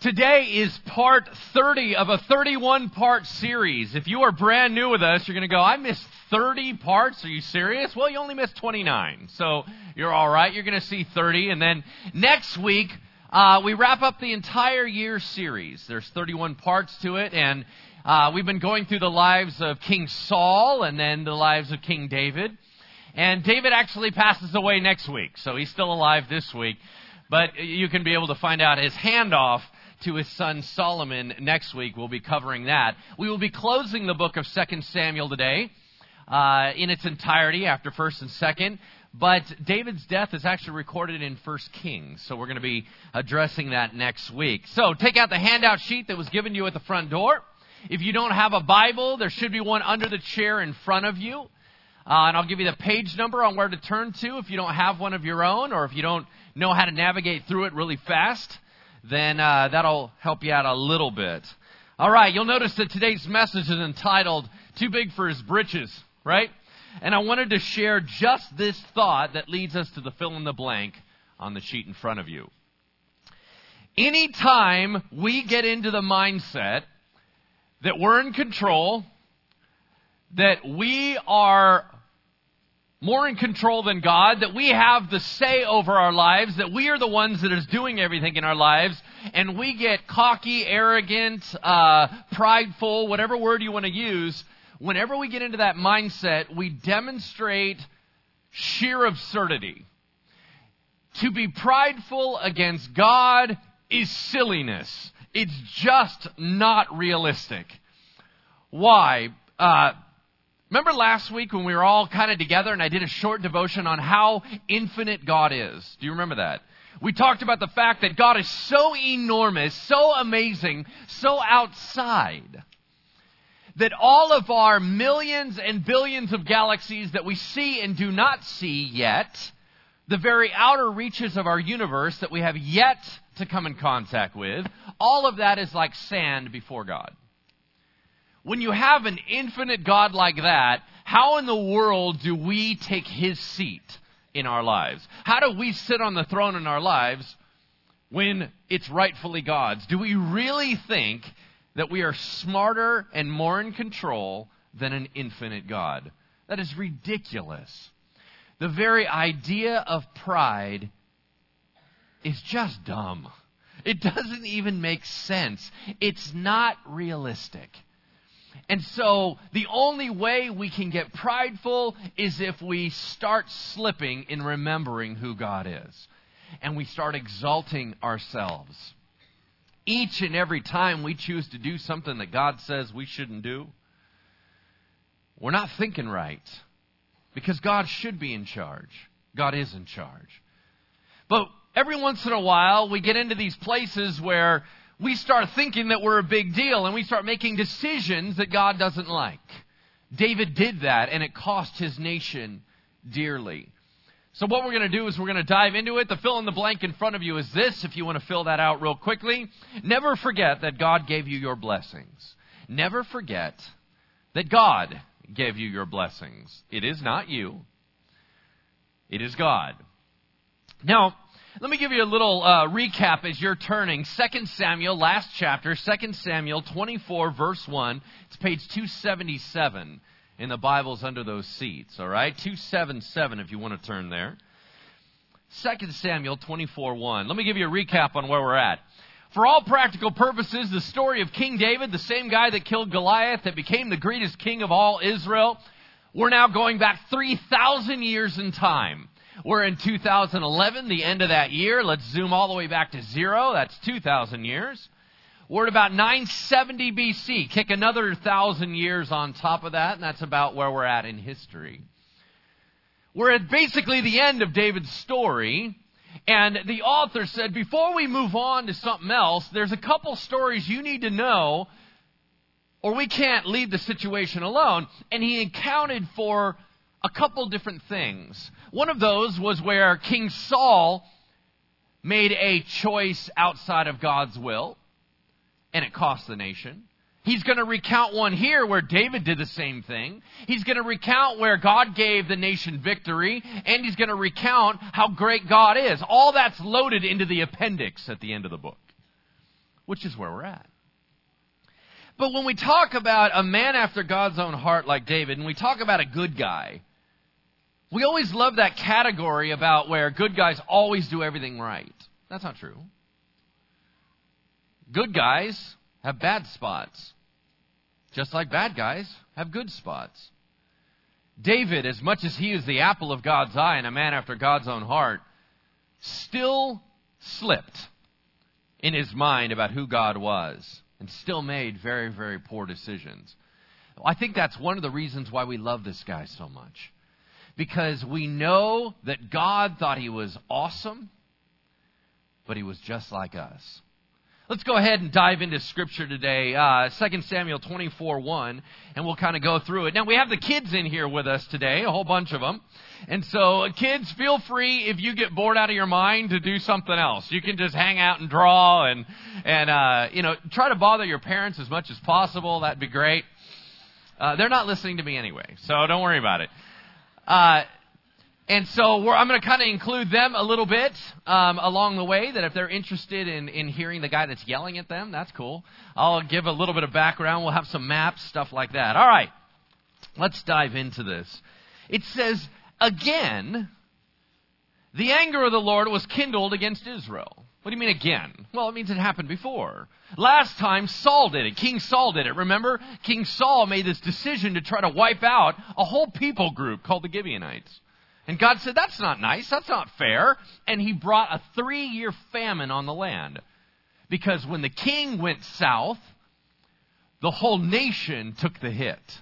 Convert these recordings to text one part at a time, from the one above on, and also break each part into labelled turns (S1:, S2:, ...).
S1: Today is part 30 of a 31 part series. If you are brand new with us, you're going to go, I missed 30 parts. Are you serious? Well, you only missed 29. So you're all right. You're going to see 30. And then next week, uh, we wrap up the entire year series. There's 31 parts to it. And uh, we've been going through the lives of King Saul and then the lives of King David. And David actually passes away next week. So he's still alive this week. But you can be able to find out his handoff to his son Solomon next week. We'll be covering that. We will be closing the book of 2 Samuel today uh, in its entirety after 1st and 2nd. But David's death is actually recorded in 1 Kings, so we're going to be addressing that next week. So take out the handout sheet that was given to you at the front door. If you don't have a Bible, there should be one under the chair in front of you. Uh, and I'll give you the page number on where to turn to if you don't have one of your own or if you don't know how to navigate through it really fast then uh, that'll help you out a little bit. All right, you'll notice that today's message is entitled Too Big for His Britches, right? And I wanted to share just this thought that leads us to the fill in the blank on the sheet in front of you. Anytime we get into the mindset that we're in control, that we are more in control than God, that we have the say over our lives, that we are the ones that is doing everything in our lives, and we get cocky, arrogant, uh, prideful, whatever word you want to use, whenever we get into that mindset, we demonstrate sheer absurdity. To be prideful against God is silliness. It's just not realistic. Why? Uh, Remember last week when we were all kind of together and I did a short devotion on how infinite God is? Do you remember that? We talked about the fact that God is so enormous, so amazing, so outside that all of our millions and billions of galaxies that we see and do not see yet, the very outer reaches of our universe that we have yet to come in contact with, all of that is like sand before God. When you have an infinite God like that, how in the world do we take his seat in our lives? How do we sit on the throne in our lives when it's rightfully God's? Do we really think that we are smarter and more in control than an infinite God? That is ridiculous. The very idea of pride is just dumb. It doesn't even make sense. It's not realistic. And so the only way we can get prideful is if we start slipping in remembering who God is. And we start exalting ourselves. Each and every time we choose to do something that God says we shouldn't do, we're not thinking right. Because God should be in charge. God is in charge. But every once in a while, we get into these places where we start thinking that we're a big deal and we start making decisions that God doesn't like. David did that and it cost his nation dearly. So what we're going to do is we're going to dive into it. The fill in the blank in front of you is this, if you want to fill that out real quickly. Never forget that God gave you your blessings. Never forget that God gave you your blessings. It is not you. It is God. Now, let me give you a little uh, recap as you're turning. 2 Samuel, last chapter, 2 Samuel 24, verse 1. It's page 277 in the Bibles under those seats, all right? 277 if you want to turn there. 2 Samuel 24, 1. Let me give you a recap on where we're at. For all practical purposes, the story of King David, the same guy that killed Goliath, that became the greatest king of all Israel, we're now going back 3,000 years in time. We're in 2011, the end of that year. Let's zoom all the way back to zero. That's 2,000 years. We're at about 970 BC. Kick another thousand years on top of that, and that's about where we're at in history. We're at basically the end of David's story, and the author said, before we move on to something else, there's a couple stories you need to know, or we can't leave the situation alone. And he accounted for a couple different things. One of those was where King Saul made a choice outside of God's will, and it cost the nation. He's going to recount one here where David did the same thing. He's going to recount where God gave the nation victory, and he's going to recount how great God is. All that's loaded into the appendix at the end of the book. which is where we're at. But when we talk about a man after God's own heart like David, and we talk about a good guy, we always love that category about where good guys always do everything right. That's not true. Good guys have bad spots, just like bad guys have good spots. David, as much as he is the apple of God's eye and a man after God's own heart, still slipped in his mind about who God was and still made very, very poor decisions. I think that's one of the reasons why we love this guy so much. Because we know that God thought he was awesome, but he was just like us. Let's go ahead and dive into Scripture today, uh, 2 Samuel 24 1, and we'll kind of go through it. Now, we have the kids in here with us today, a whole bunch of them. And so, kids, feel free if you get bored out of your mind to do something else. You can just hang out and draw and, and uh, you know, try to bother your parents as much as possible. That'd be great. Uh, they're not listening to me anyway, so don't worry about it. Uh, and so I'm going to kind of include them a little bit um, along the way. That if they're interested in, in hearing the guy that's yelling at them, that's cool. I'll give a little bit of background. We'll have some maps, stuff like that. All right, let's dive into this. It says again, the anger of the Lord was kindled against Israel. What do you mean again? Well, it means it happened before. Last time Saul did it. King Saul did it. Remember? King Saul made this decision to try to wipe out a whole people group called the Gibeonites. And God said, That's not nice. That's not fair. And he brought a three year famine on the land. Because when the king went south, the whole nation took the hit.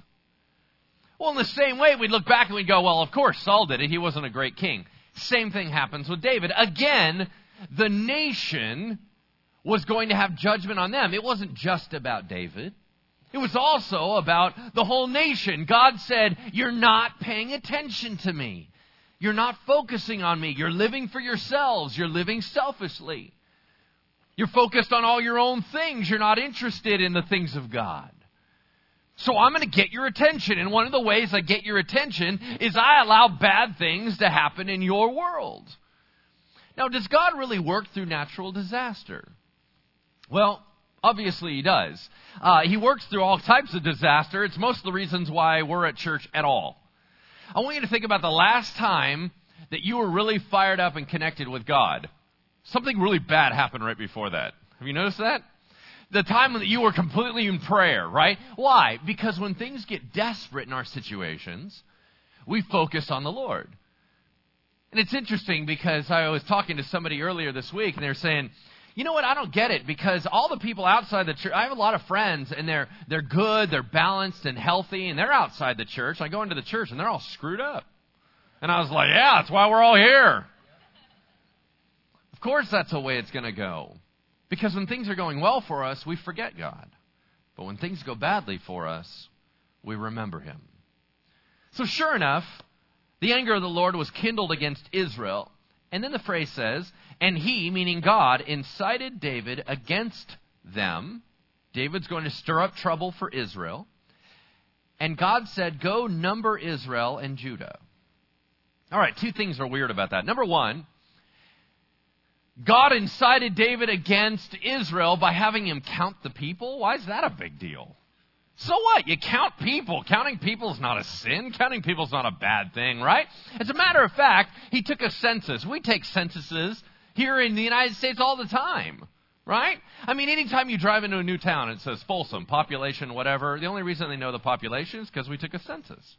S1: Well, in the same way, we'd look back and we'd go, Well, of course, Saul did it. He wasn't a great king. Same thing happens with David. Again, the nation was going to have judgment on them. It wasn't just about David. It was also about the whole nation. God said, You're not paying attention to me. You're not focusing on me. You're living for yourselves. You're living selfishly. You're focused on all your own things. You're not interested in the things of God. So I'm going to get your attention. And one of the ways I get your attention is I allow bad things to happen in your world. Now, does God really work through natural disaster? Well, obviously He does. Uh, he works through all types of disaster. It's most of the reasons why we're at church at all. I want you to think about the last time that you were really fired up and connected with God. Something really bad happened right before that. Have you noticed that? The time that you were completely in prayer, right? Why? Because when things get desperate in our situations, we focus on the Lord. And it's interesting because I was talking to somebody earlier this week and they were saying, you know what? I don't get it because all the people outside the church, I have a lot of friends and they're, they're good, they're balanced and healthy, and they're outside the church. I go into the church and they're all screwed up. And I was like, yeah, that's why we're all here. Of course, that's the way it's going to go. Because when things are going well for us, we forget God. But when things go badly for us, we remember Him. So, sure enough, the anger of the Lord was kindled against Israel. And then the phrase says, and he, meaning God, incited David against them. David's going to stir up trouble for Israel. And God said, Go number Israel and Judah. All right, two things are weird about that. Number one, God incited David against Israel by having him count the people. Why is that a big deal? So what? You count people. Counting people is not a sin. Counting people is not a bad thing, right? As a matter of fact, he took a census. We take censuses here in the United States all the time. Right? I mean, anytime you drive into a new town, it says Folsom, population, whatever. The only reason they know the population is because we took a census.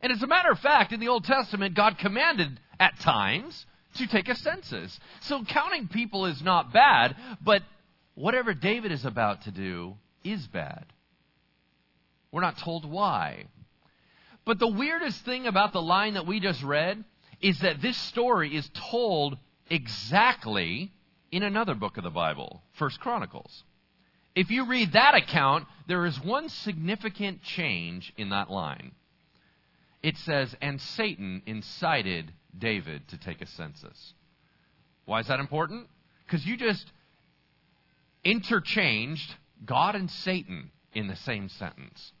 S1: And as a matter of fact, in the Old Testament, God commanded at times to take a census. So counting people is not bad, but whatever David is about to do is bad. We're not told why. But the weirdest thing about the line that we just read is that this story is told exactly in another book of the Bible, First Chronicles. If you read that account, there is one significant change in that line. It says, And Satan incited David to take a census. Why is that important? Because you just interchanged God and Satan in the same sentence.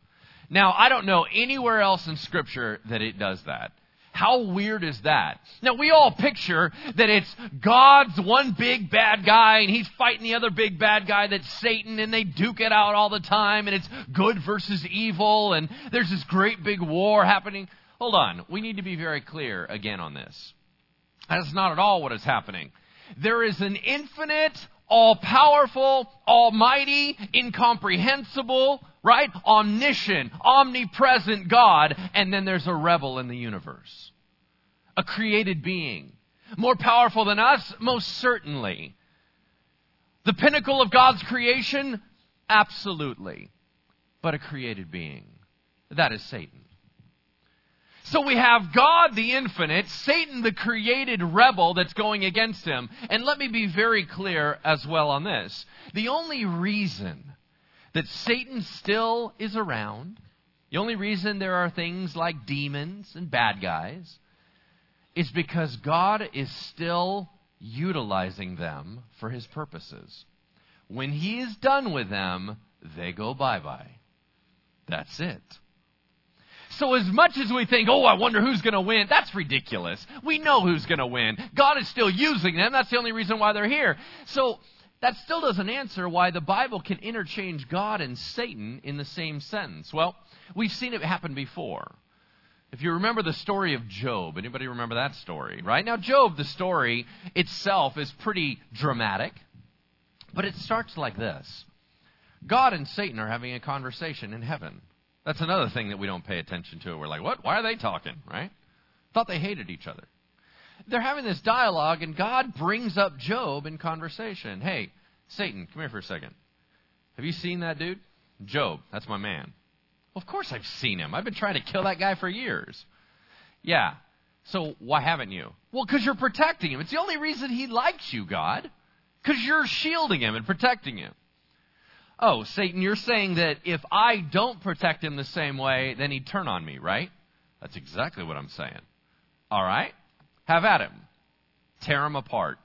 S1: Now, I don't know anywhere else in Scripture that it does that. How weird is that? Now we all picture that it's God's one big bad guy and he's fighting the other big bad guy that's Satan and they duke it out all the time and it's good versus evil and there's this great big war happening. Hold on. We need to be very clear again on this. That's not at all what is happening. There is an infinite, all powerful, almighty, incomprehensible, right? Omniscient, omnipresent God, and then there's a rebel in the universe. A created being. More powerful than us? Most certainly. The pinnacle of God's creation? Absolutely. But a created being. That is Satan. So we have God the infinite, Satan the created rebel that's going against him. And let me be very clear as well on this. The only reason that Satan still is around, the only reason there are things like demons and bad guys, is because God is still utilizing them for his purposes. When he is done with them, they go bye bye. That's it. So as much as we think, oh, I wonder who's going to win, that's ridiculous. We know who's going to win. God is still using them. That's the only reason why they're here. So that still doesn't answer why the Bible can interchange God and Satan in the same sentence. Well, we've seen it happen before. If you remember the story of Job, anybody remember that story, right? Now, Job, the story itself is pretty dramatic, but it starts like this God and Satan are having a conversation in heaven. That's another thing that we don't pay attention to. We're like, what? Why are they talking, right? Thought they hated each other. They're having this dialogue, and God brings up Job in conversation. Hey, Satan, come here for a second. Have you seen that dude? Job, that's my man. Well, of course I've seen him. I've been trying to kill that guy for years. Yeah. So why haven't you? Well, because you're protecting him. It's the only reason he likes you, God. Because you're shielding him and protecting him. Oh, Satan, you're saying that if I don't protect him the same way, then he'd turn on me, right? That's exactly what I'm saying. All right? Have at him. Tear him apart.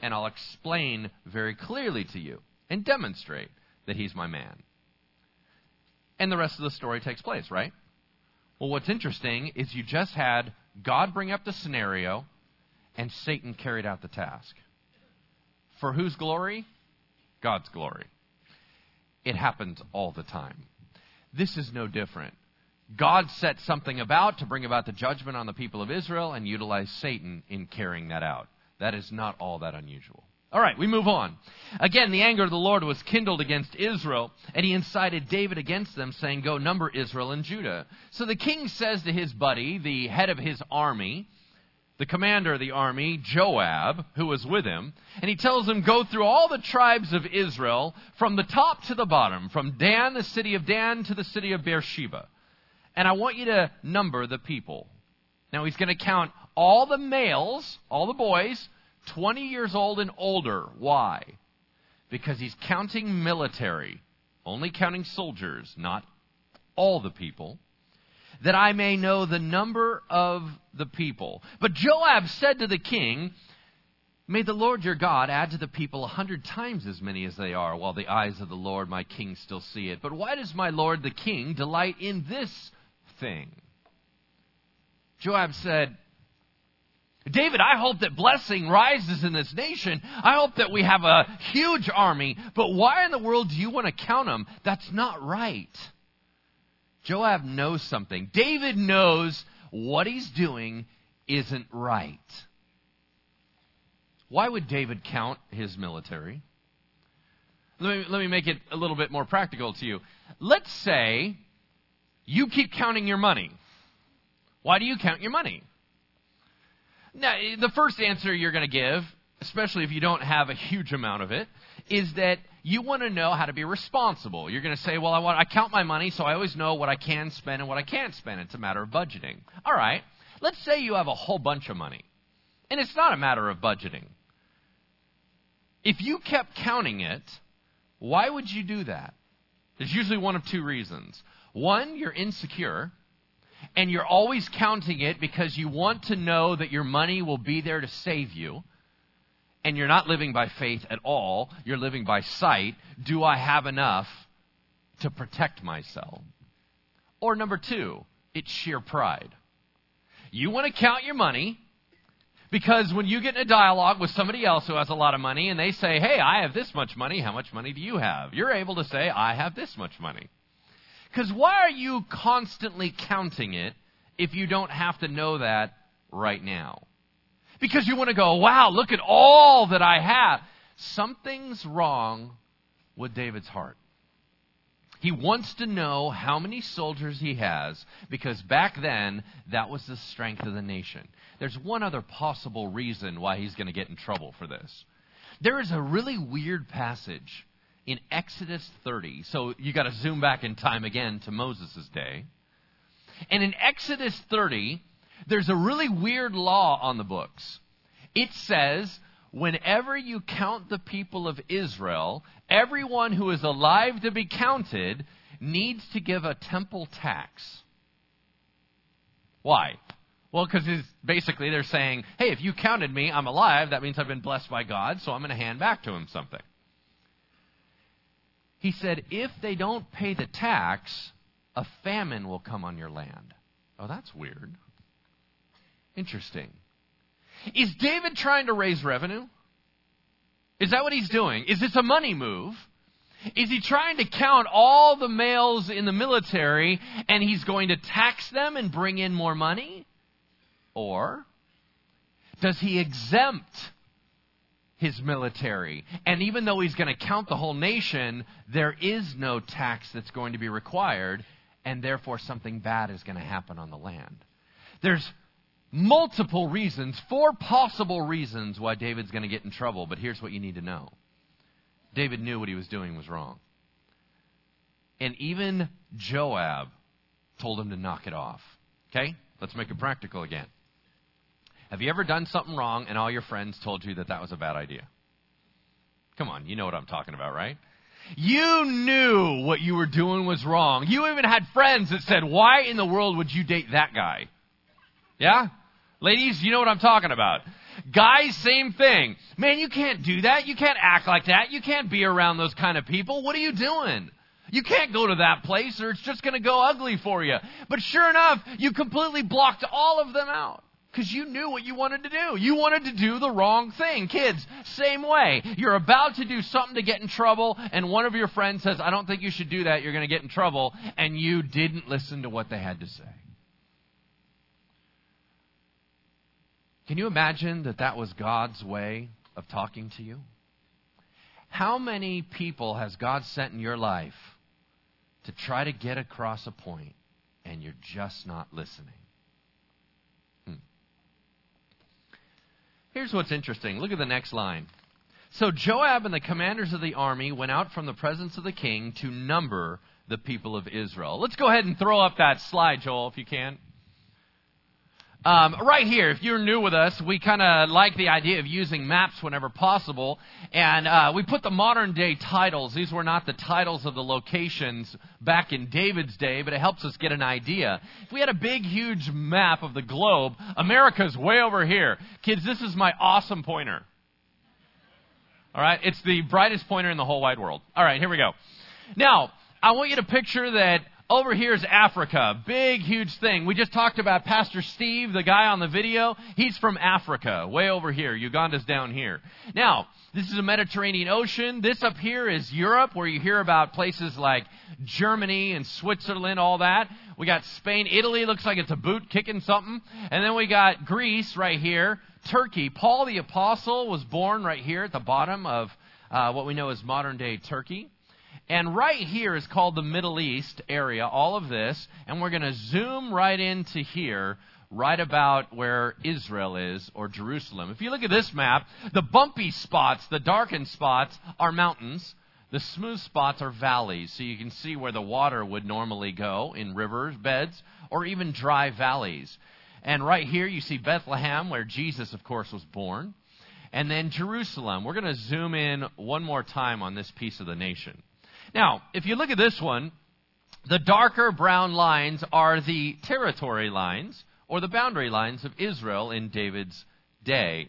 S1: And I'll explain very clearly to you and demonstrate that he's my man. And the rest of the story takes place, right? Well, what's interesting is you just had God bring up the scenario and Satan carried out the task. For whose glory? God's glory. It happens all the time. This is no different. God set something about to bring about the judgment on the people of Israel and utilized Satan in carrying that out. That is not all that unusual. All right, we move on. Again, the anger of the Lord was kindled against Israel, and he incited David against them, saying, Go number Israel and Judah. So the king says to his buddy, the head of his army, the commander of the army, Joab, who was with him, and he tells him, Go through all the tribes of Israel from the top to the bottom, from Dan, the city of Dan, to the city of Beersheba. And I want you to number the people. Now he's going to count all the males, all the boys, 20 years old and older. Why? Because he's counting military, only counting soldiers, not all the people that I may know the number of the people. But Joab said to the king, May the Lord your God add to the people a hundred times as many as they are, while the eyes of the Lord my king still see it. But why does my Lord the king delight in this thing? Joab said, David, I hope that blessing rises in this nation. I hope that we have a huge army. But why in the world do you want to count them? That's not right. Joab knows something. David knows what he's doing isn't right. Why would David count his military? Let me, let me make it a little bit more practical to you. Let's say you keep counting your money. Why do you count your money? Now, the first answer you're going to give, especially if you don't have a huge amount of it, is that you want to know how to be responsible. You're going to say, well, I, want, I count my money so I always know what I can spend and what I can't spend. It's a matter of budgeting. All right. Let's say you have a whole bunch of money. And it's not a matter of budgeting. If you kept counting it, why would you do that? There's usually one of two reasons. One, you're insecure, and you're always counting it because you want to know that your money will be there to save you and you're not living by faith at all, you're living by sight, do I have enough to protect myself? Or number two, it's sheer pride. You want to count your money because when you get in a dialogue with somebody else who has a lot of money and they say, Hey, I have this much money, how much money do you have? You're able to say, I have this much money. Because why are you constantly counting it if you don't have to know that right now? Because you want to go, wow, look at all that I have. Something's wrong with David's heart. He wants to know how many soldiers he has because back then that was the strength of the nation. There's one other possible reason why he's going to get in trouble for this. There is a really weird passage in Exodus 30. So you got to zoom back in time again to Moses' day. And in Exodus 30, there's a really weird law on the books. It says, whenever you count the people of Israel, everyone who is alive to be counted needs to give a temple tax. Why? Well, because basically they're saying, hey, if you counted me, I'm alive. That means I've been blessed by God, so I'm going to hand back to him something. He said, if they don't pay the tax, a famine will come on your land. Oh, that's weird. Interesting. Is David trying to raise revenue? Is that what he's doing? Is this a money move? Is he trying to count all the males in the military and he's going to tax them and bring in more money? Or does he exempt his military? And even though he's going to count the whole nation, there is no tax that's going to be required, and therefore something bad is going to happen on the land. There's multiple reasons, four possible reasons why David's going to get in trouble, but here's what you need to know David knew what he was doing was wrong. And even Joab told him to knock it off. Okay? Let's make it practical again. Have you ever done something wrong and all your friends told you that that was a bad idea? Come on, you know what I'm talking about, right? You knew what you were doing was wrong. You even had friends that said, Why in the world would you date that guy? Yeah? Ladies, you know what I'm talking about. Guys, same thing. Man, you can't do that. You can't act like that. You can't be around those kind of people. What are you doing? You can't go to that place or it's just going to go ugly for you. But sure enough, you completely blocked all of them out because you knew what you wanted to do. You wanted to do the wrong thing. Kids, same way. You're about to do something to get in trouble, and one of your friends says, I don't think you should do that. You're going to get in trouble. And you didn't listen to what they had to say. Can you imagine that that was God's way of talking to you? How many people has God sent in your life to try to get across a point and you're just not listening? Hmm. Here's what's interesting. Look at the next line. So Joab and the commanders of the army went out from the presence of the king to number the people of Israel. Let's go ahead and throw up that slide, Joel, if you can. Um, right here, if you're new with us, we kind of like the idea of using maps whenever possible. And uh, we put the modern day titles. These were not the titles of the locations back in David's day, but it helps us get an idea. If we had a big, huge map of the globe, America's way over here. Kids, this is my awesome pointer. All right? It's the brightest pointer in the whole wide world. All right, here we go. Now, I want you to picture that over here is Africa. Big, huge thing. We just talked about Pastor Steve, the guy on the video. He's from Africa, way over here. Uganda's down here. Now, this is a Mediterranean Ocean. This up here is Europe, where you hear about places like Germany and Switzerland, all that. We got Spain. Italy looks like it's a boot kicking something. And then we got Greece right here. Turkey. Paul the Apostle was born right here at the bottom of uh, what we know as modern day Turkey. And right here is called the Middle East area, all of this. And we're going to zoom right into here, right about where Israel is, or Jerusalem. If you look at this map, the bumpy spots, the darkened spots, are mountains. The smooth spots are valleys, so you can see where the water would normally go in rivers, beds, or even dry valleys. And right here you see Bethlehem, where Jesus, of course, was born. And then Jerusalem. We're going to zoom in one more time on this piece of the nation. Now, if you look at this one, the darker brown lines are the territory lines or the boundary lines of Israel in David's day.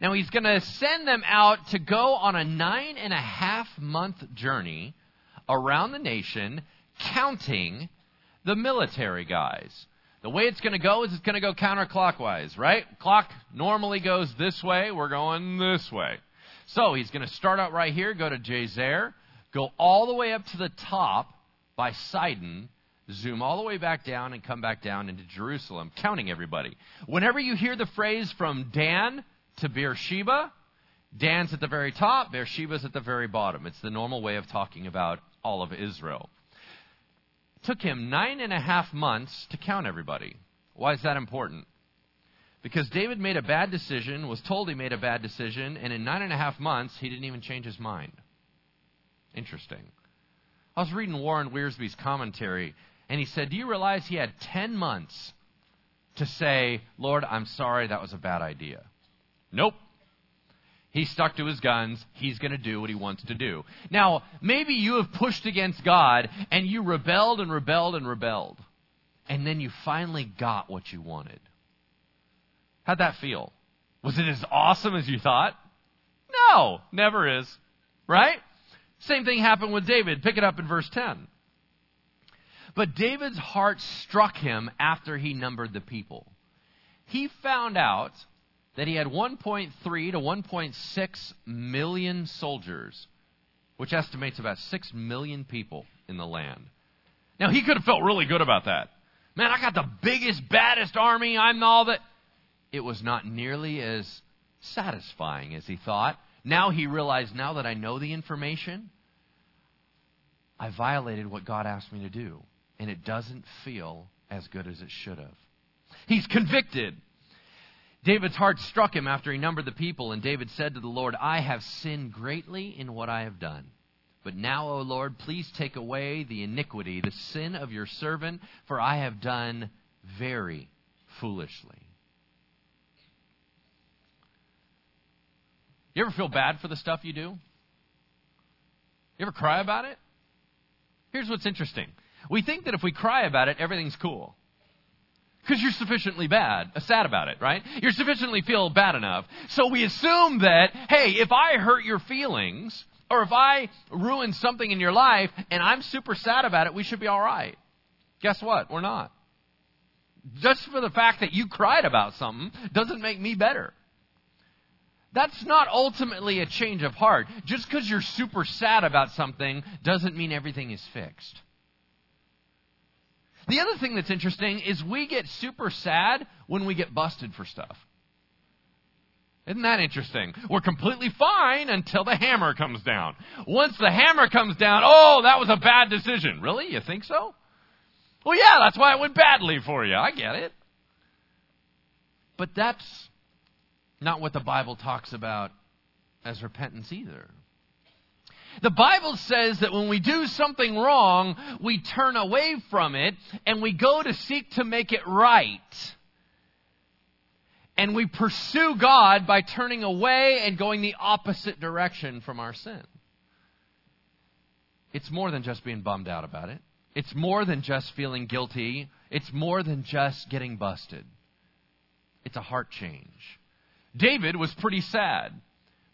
S1: Now, he's going to send them out to go on a nine and a half month journey around the nation, counting the military guys. The way it's going to go is it's going to go counterclockwise, right? Clock normally goes this way. We're going this way. So he's going to start out right here, go to Jazer, go all the way up to the top by Sidon, zoom all the way back down, and come back down into Jerusalem, counting everybody. Whenever you hear the phrase from Dan to Beersheba, Dan's at the very top, Beersheba's at the very bottom. It's the normal way of talking about all of Israel. It took him nine and a half months to count everybody. Why is that important? Because David made a bad decision, was told he made a bad decision, and in nine and a half months, he didn't even change his mind. Interesting. I was reading Warren Wiersbe's commentary, and he said, Do you realize he had 10 months to say, Lord, I'm sorry, that was a bad idea? Nope. He stuck to his guns. He's going to do what he wants to do. Now, maybe you have pushed against God and you rebelled and rebelled and rebelled. And then you finally got what you wanted. How'd that feel? Was it as awesome as you thought? No, never is. Right? Same thing happened with David. Pick it up in verse 10. But David's heart struck him after he numbered the people. He found out that he had 1.3 to 1.6 million soldiers, which estimates about 6 million people in the land. Now, he could have felt really good about that. Man, I got the biggest, baddest army. I'm all that. It was not nearly as satisfying as he thought. Now he realized, now that I know the information, I violated what God asked me to do. And it doesn't feel as good as it should have. He's convicted. David's heart struck him after he numbered the people, and David said to the Lord, I have sinned greatly in what I have done. But now, O Lord, please take away the iniquity, the sin of your servant, for I have done very foolishly. You ever feel bad for the stuff you do? You ever cry about it? Here's what's interesting. We think that if we cry about it, everything's cool. Because you're sufficiently bad, uh, sad about it, right? You're sufficiently feel bad enough. So we assume that, hey, if I hurt your feelings, or if I ruin something in your life, and I'm super sad about it, we should be alright. Guess what? We're not. Just for the fact that you cried about something doesn't make me better. That's not ultimately a change of heart. Just because you're super sad about something doesn't mean everything is fixed. The other thing that's interesting is we get super sad when we get busted for stuff. Isn't that interesting? We're completely fine until the hammer comes down. Once the hammer comes down, oh, that was a bad decision. Really? You think so? Well, yeah, that's why it went badly for you. I get it. But that's not what the Bible talks about as repentance either. The Bible says that when we do something wrong, we turn away from it and we go to seek to make it right. And we pursue God by turning away and going the opposite direction from our sin. It's more than just being bummed out about it. It's more than just feeling guilty. It's more than just getting busted. It's a heart change. David was pretty sad.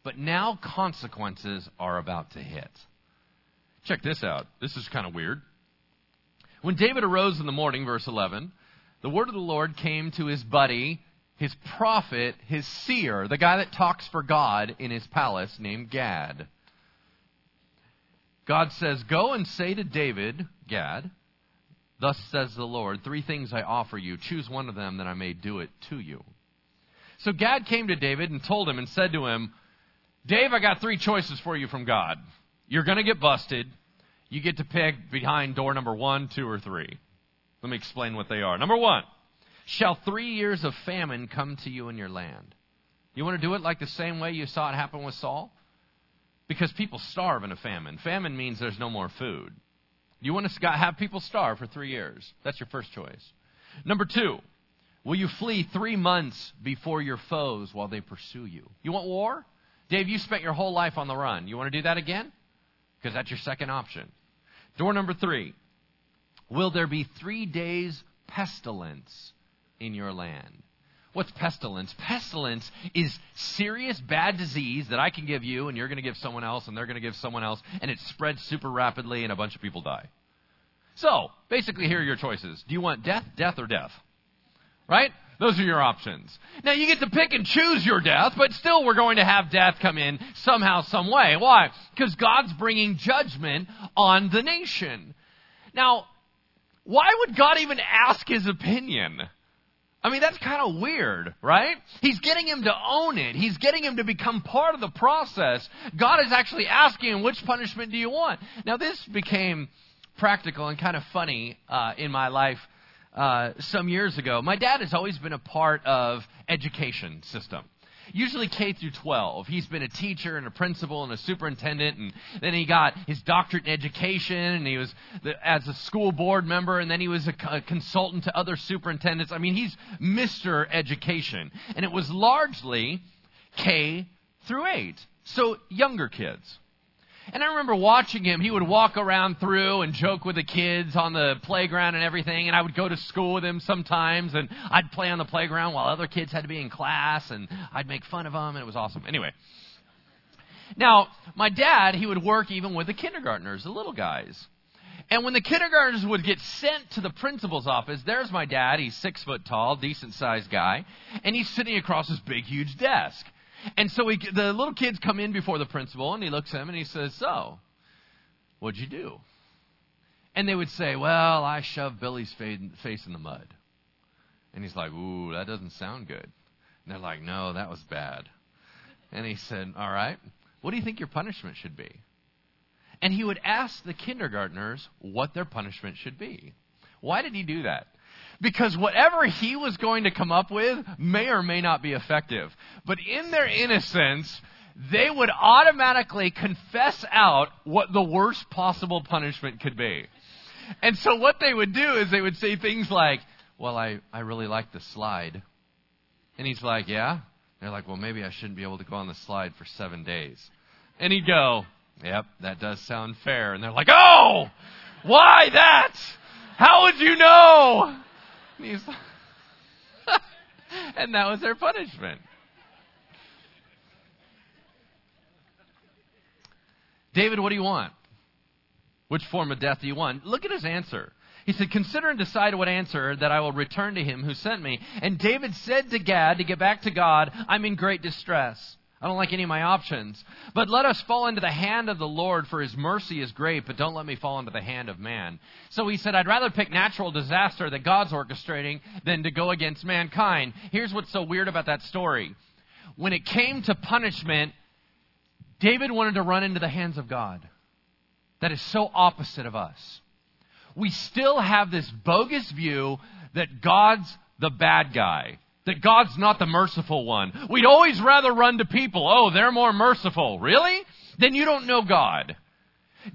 S1: But now consequences are about to hit. Check this out. This is kind of weird. When David arose in the morning, verse 11, the word of the Lord came to his buddy, his prophet, his seer, the guy that talks for God in his palace, named Gad. God says, Go and say to David, Gad, Thus says the Lord, three things I offer you. Choose one of them that I may do it to you. So Gad came to David and told him and said to him, Dave, I got three choices for you from God. You're going to get busted. You get to pick behind door number one, two, or three. Let me explain what they are. Number one, shall three years of famine come to you in your land? You want to do it like the same way you saw it happen with Saul? Because people starve in a famine. Famine means there's no more food. You want to have people starve for three years. That's your first choice. Number two, will you flee three months before your foes while they pursue you? You want war? Dave, you spent your whole life on the run. You want to do that again? Because that's your second option. Door number three. Will there be three days pestilence in your land? What's pestilence? Pestilence is serious bad disease that I can give you and you're going to give someone else and they're going to give someone else and it spreads super rapidly and a bunch of people die. So, basically here are your choices. Do you want death, death, or death? Right? Those are your options. Now you get to pick and choose your death, but still we're going to have death come in somehow, some way. Why? Because God's bringing judgment on the nation. Now, why would God even ask his opinion? I mean, that's kind of weird, right? He's getting him to own it. He's getting him to become part of the process. God is actually asking him, which punishment do you want? Now, this became practical and kind of funny uh, in my life uh, some years ago. My dad has always been a part of education system usually K through 12. He's been a teacher and a principal and a superintendent, and then he got his doctorate in education, and he was the, as a school board member, and then he was a, a consultant to other superintendents. I mean, he's Mr. Education, and it was largely K through 8, so younger kids. And I remember watching him. He would walk around through and joke with the kids on the playground and everything. And I would go to school with him sometimes. And I'd play on the playground while other kids had to be in class. And I'd make fun of him. And it was awesome. Anyway. Now, my dad, he would work even with the kindergartners, the little guys. And when the kindergartners would get sent to the principal's office, there's my dad. He's six foot tall, decent sized guy. And he's sitting across this big, huge desk. And so we, the little kids come in before the principal, and he looks at them and he says, So, what'd you do? And they would say, Well, I shoved Billy's face in the mud. And he's like, Ooh, that doesn't sound good. And they're like, No, that was bad. And he said, All right, what do you think your punishment should be? And he would ask the kindergartners what their punishment should be. Why did he do that? Because whatever he was going to come up with may or may not be effective. But in their innocence, they would automatically confess out what the worst possible punishment could be. And so what they would do is they would say things like, Well, I, I really like the slide. And he's like, Yeah? they're like, Well, maybe I shouldn't be able to go on the slide for seven days. And he'd go, Yep, that does sound fair. And they're like, Oh! Why that? How would you know? And, and that was their punishment. David, what do you want? Which form of death do you want? Look at his answer. He said, Consider and decide what answer that I will return to him who sent me. And David said to Gad to get back to God, I'm in great distress. I don't like any of my options. But let us fall into the hand of the Lord, for his mercy is great, but don't let me fall into the hand of man. So he said, I'd rather pick natural disaster that God's orchestrating than to go against mankind. Here's what's so weird about that story. When it came to punishment, David wanted to run into the hands of God. That is so opposite of us. We still have this bogus view that God's the bad guy that God's not the merciful one. We'd always rather run to people. Oh, they're more merciful. Really? Then you don't know God.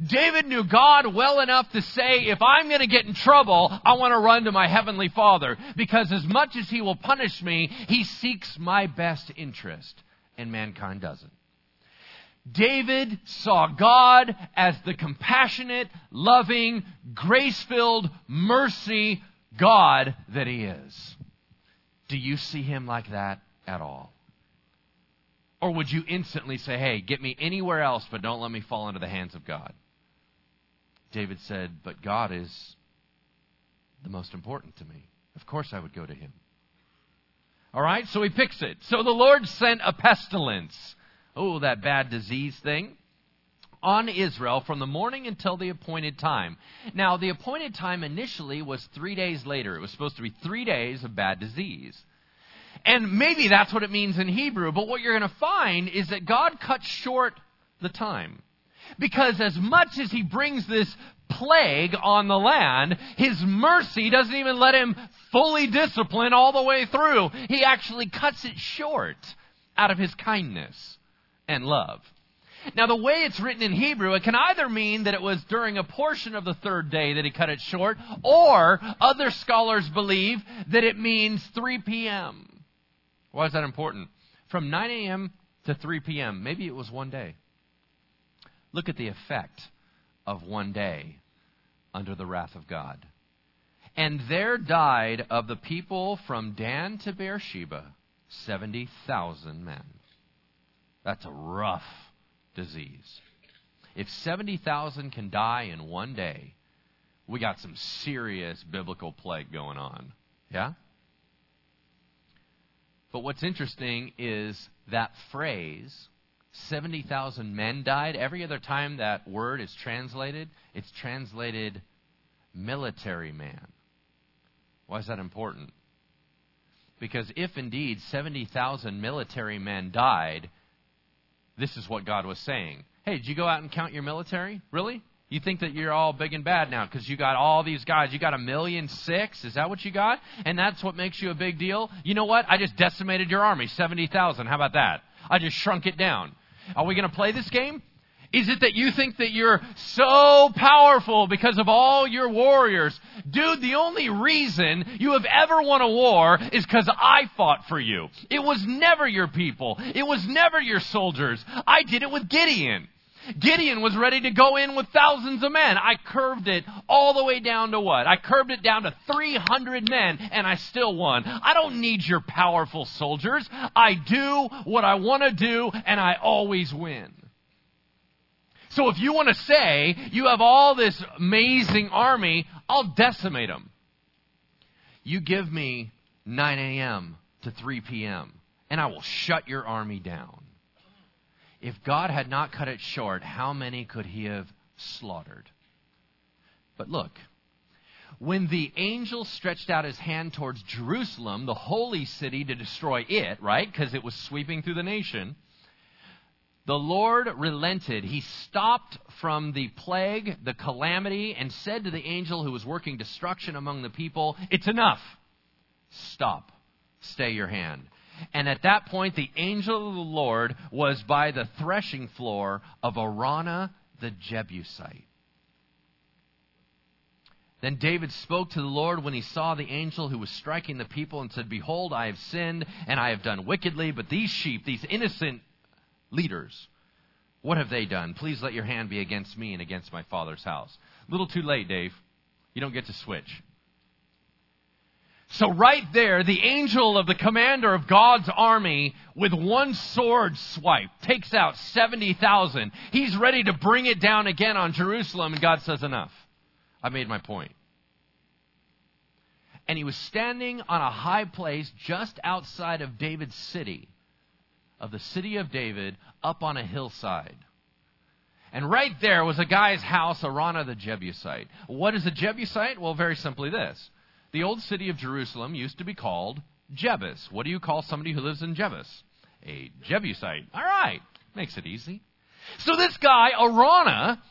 S1: David knew God well enough to say, if I'm going to get in trouble, I want to run to my heavenly Father. Because as much as He will punish me, He seeks my best interest, and mankind doesn't. David saw God as the compassionate, loving, grace filled, mercy God that He is. Do you see him like that at all? Or would you instantly say, hey, get me anywhere else, but don't let me fall into the hands of God? David said, but God is the most important to me. Of course I would go to him. All right, so he picks it. So the Lord sent a pestilence. Oh, that bad disease thing on Israel from the morning until the appointed time. Now, the appointed time initially was three days later. It was supposed to be three days of bad disease. And maybe that's what it means in Hebrew, but what you're going to find is that God cuts short the time. Because as much as he brings this plague on the land, his mercy doesn't even let him fully discipline all the way through. He actually cuts it short out of his kindness and love. Now, the way it's written in Hebrew, it can either mean that it was during a portion of the third day that he cut it short, or other scholars believe that it means 3 p.m. Why is that important? From 9 a.m. to 3 p.m. Maybe it was one day. Look at the effect of one day under the wrath of God. And there died of the people from Dan to Beersheba 70,000 men. That's a rough disease. If 70,000 can die in one day, we got some serious biblical plague going on. Yeah? But what's interesting is that phrase, 70,000 men died. Every other time that word is translated, it's translated military man. Why is that important? Because if indeed 70,000 military men died, this is what God was saying. Hey, did you go out and count your military? Really? You think that you're all big and bad now because you got all these guys. You got a million six. Is that what you got? And that's what makes you a big deal? You know what? I just decimated your army, 70,000. How about that? I just shrunk it down. Are we going to play this game? Is it that you think that you're so powerful because of all your warriors? Dude, the only reason you have ever won a war is because I fought for you. It was never your people. It was never your soldiers. I did it with Gideon. Gideon was ready to go in with thousands of men. I curved it all the way down to what? I curved it down to 300 men and I still won. I don't need your powerful soldiers. I do what I want to do and I always win. So if you want to say you have all this amazing army, I'll decimate them. You give me 9 a.m. to 3 p.m., and I will shut your army down. If God had not cut it short, how many could he have slaughtered? But look, when the angel stretched out his hand towards Jerusalem, the holy city, to destroy it, right? Because it was sweeping through the nation the Lord relented. He stopped from the plague, the calamity, and said to the angel who was working destruction among the people, It's enough. Stop. Stay your hand. And at that point, the angel of the Lord was by the threshing floor of Araunah the Jebusite. Then David spoke to the Lord when he saw the angel who was striking the people and said, Behold, I have sinned and I have done wickedly, but these sheep, these innocent leaders. What have they done? Please let your hand be against me and against my father's house. A little too late, Dave. You don't get to switch. So, right there, the angel of the commander of God's army, with one sword swipe, takes out 70,000. He's ready to bring it down again on Jerusalem, and God says, Enough. I made my point. And he was standing on a high place just outside of David's city of the city of David up on a hillside. And right there was a guy's house, Araunah the Jebusite. What is a Jebusite? Well, very simply this. The old city of Jerusalem used to be called Jebus. What do you call somebody who lives in Jebus? A Jebusite. All right. Makes it easy. So this guy, Araunah,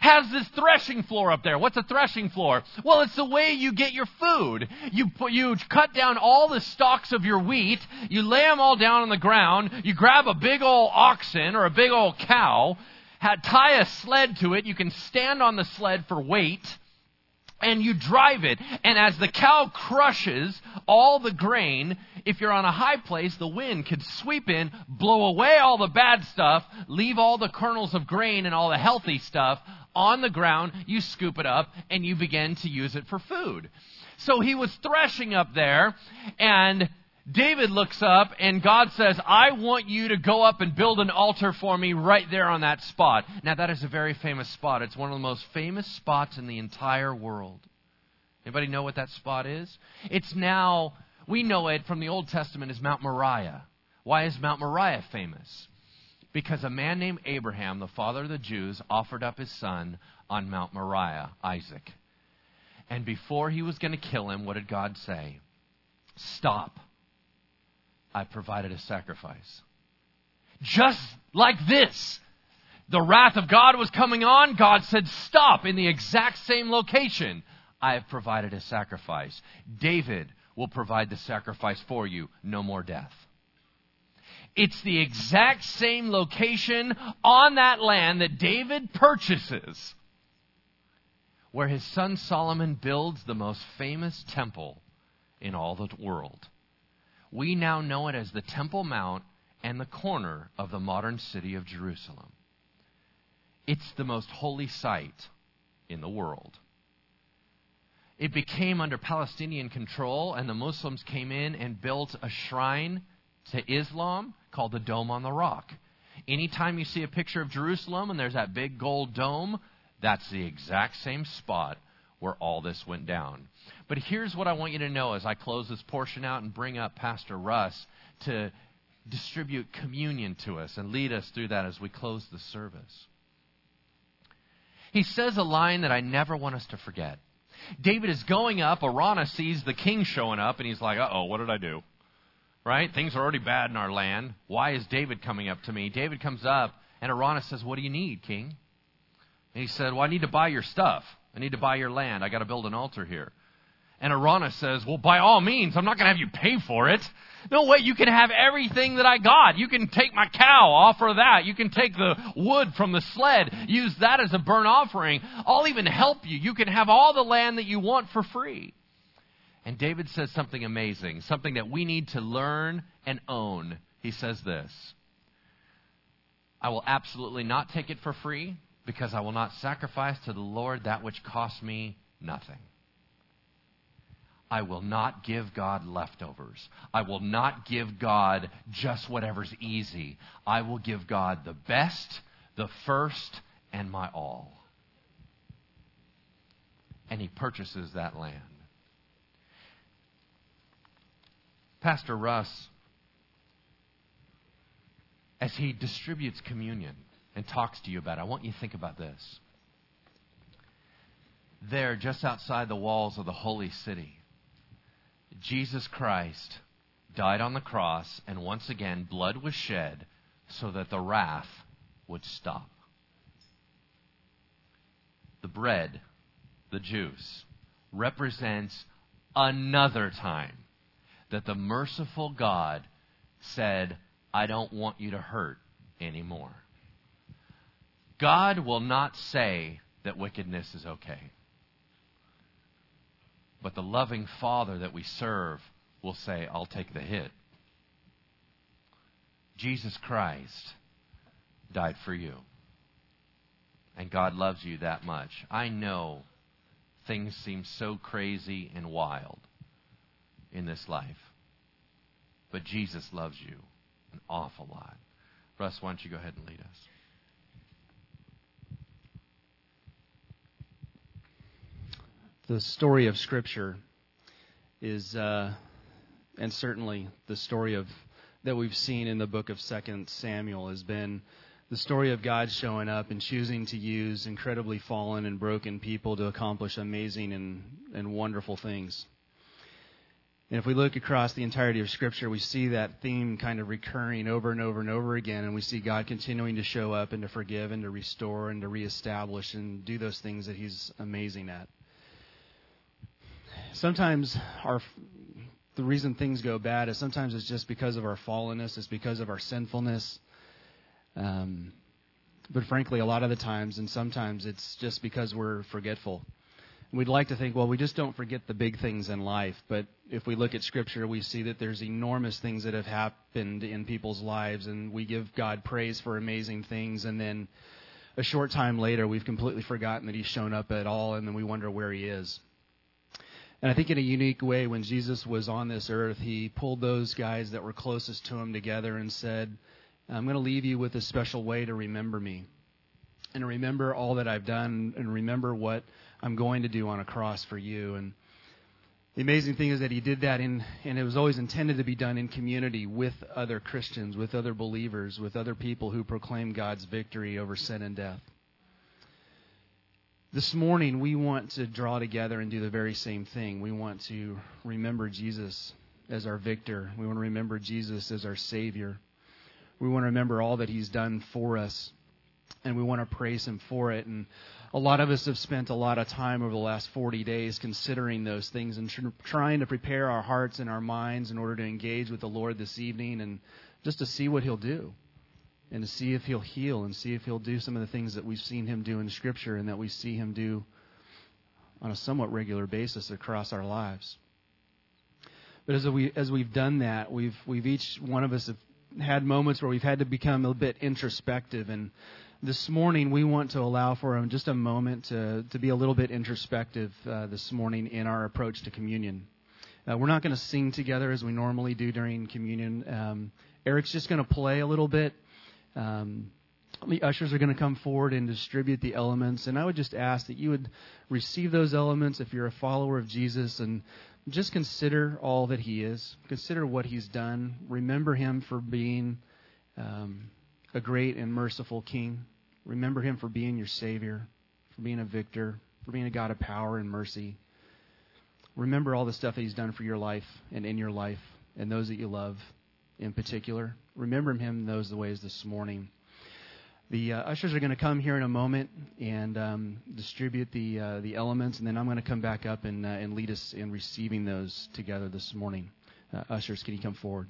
S1: has this threshing floor up there. What's a threshing floor? Well, it's the way you get your food. You you cut down all the stalks of your wheat, you lay them all down on the ground, you grab a big old oxen or a big old cow, tie a sled to it, you can stand on the sled for weight, and you drive it. And as the cow crushes all the grain, if you're on a high place, the wind could sweep in, blow away all the bad stuff, leave all the kernels of grain and all the healthy stuff on the ground. You scoop it up and you begin to use it for food. So he was threshing up there, and David looks up and God says, I want you to go up and build an altar for me right there on that spot. Now, that is a very famous spot. It's one of the most famous spots in the entire world. Anybody know what that spot is? It's now, we know it from the Old Testament as Mount Moriah. Why is Mount Moriah famous? Because a man named Abraham, the father of the Jews, offered up his son on Mount Moriah, Isaac. And before he was going to kill him, what did God say? Stop I provided a sacrifice. Just like this. The wrath of God was coming on. God said, Stop in the exact same location. I have provided a sacrifice. David will provide the sacrifice for you. No more death. It's the exact same location on that land that David purchases, where his son Solomon builds the most famous temple in all the world. We now know it as the Temple Mount and the corner of the modern city of Jerusalem. It's the most holy site in the world. It became under Palestinian control, and the Muslims came in and built a shrine to Islam called the Dome on the Rock. Anytime you see a picture of Jerusalem and there's that big gold dome, that's the exact same spot where all this went down. But here's what I want you to know as I close this portion out and bring up Pastor Russ to distribute communion to us and lead us through that as we close the service. He says a line that I never want us to forget. David is going up. Araunah sees the king showing up, and he's like, uh oh, what did I do? Right? Things are already bad in our land. Why is David coming up to me? David comes up, and Araunah says, What do you need, king? And he said, Well, I need to buy your stuff. I need to buy your land. I got to build an altar here. And Araunah says, Well, by all means, I'm not going to have you pay for it. No way, you can have everything that I got. You can take my cow, offer that. You can take the wood from the sled, use that as a burnt offering. I'll even help you. You can have all the land that you want for free. And David says something amazing, something that we need to learn and own. He says this I will absolutely not take it for free because I will not sacrifice to the Lord that which costs me nothing. I will not give God leftovers. I will not give God just whatever's easy. I will give God the best, the first, and my all. And he purchases that land. Pastor Russ, as he distributes communion and talks to you about it, I want you to think about this. There, just outside the walls of the holy city, Jesus Christ died on the cross, and once again, blood was shed so that the wrath would stop. The bread, the juice, represents another time that the merciful God said, I don't want you to hurt anymore. God will not say that wickedness is okay. But the loving Father that we serve will say, I'll take the hit. Jesus Christ died for you. And God loves you that much. I know things seem so crazy and wild in this life. But Jesus loves you an awful lot. Russ, why don't you go ahead and lead us?
S2: the story of Scripture is, uh, and certainly the story of that we've seen in the book of Second Samuel has been the story of God showing up and choosing to use incredibly fallen and broken people to accomplish amazing and, and wonderful things. And if we look across the entirety of Scripture, we see that theme kind of recurring over and over and over again, and we see God continuing to show up and to forgive and to restore and to reestablish and do those things that He's amazing at sometimes our the reason things go bad is sometimes it's just because of our fallenness, it's because of our sinfulness. Um, but frankly, a lot of the times, and sometimes it's just because we're forgetful. We'd like to think, well, we just don't forget the big things in life. But if we look at Scripture, we see that there's enormous things that have happened in people's lives, and we give God praise for amazing things. And then a short time later, we've completely forgotten that He's shown up at all, and then we wonder where He is. And I think in a unique way, when Jesus was on this earth, he pulled those guys that were closest to him together and said, I'm going to leave you with a special way to remember me. And to remember all that I've done and remember what I'm going to do on a cross for you. And the amazing thing is that he did that in, and it was always intended to be done in community with other Christians, with other believers, with other people who proclaim God's victory over sin and death. This morning, we want to draw together and do the very same thing. We want to remember Jesus as our victor. We want to remember Jesus as our Savior. We want to remember all that He's done for us, and we want to praise Him for it. And a lot of us have spent a lot of time over the last 40 days considering those things and tr- trying to prepare our hearts and our minds in order to engage with the Lord this evening and just to see what He'll do and to see if he'll heal and see if he'll do some of the things that we've seen him do in Scripture and that we see him do on a somewhat regular basis across our lives. But as we as we've done that, we've we've each one of us have had moments where we've had to become a bit introspective and this morning we want to allow for just a moment to, to be a little bit introspective uh, this morning in our approach to communion. Uh, we're not going to sing together as we normally do during communion. Um, Eric's just going to play a little bit. Um, the ushers are going to come forward and distribute the elements. And I would just ask that you would receive those elements if you're a follower of Jesus and just consider all that He is. Consider what He's done. Remember Him for being um, a great and merciful King. Remember Him for being your Savior, for being a victor, for being a God of power and mercy. Remember all the stuff that He's done for your life and in your life and those that you love in particular. Remember Him in those ways this morning. The uh, ushers are going to come here in a moment and um, distribute the uh, the elements, and then I'm going to come back up and uh, and lead us in receiving those together this morning. Uh, ushers, can you come forward?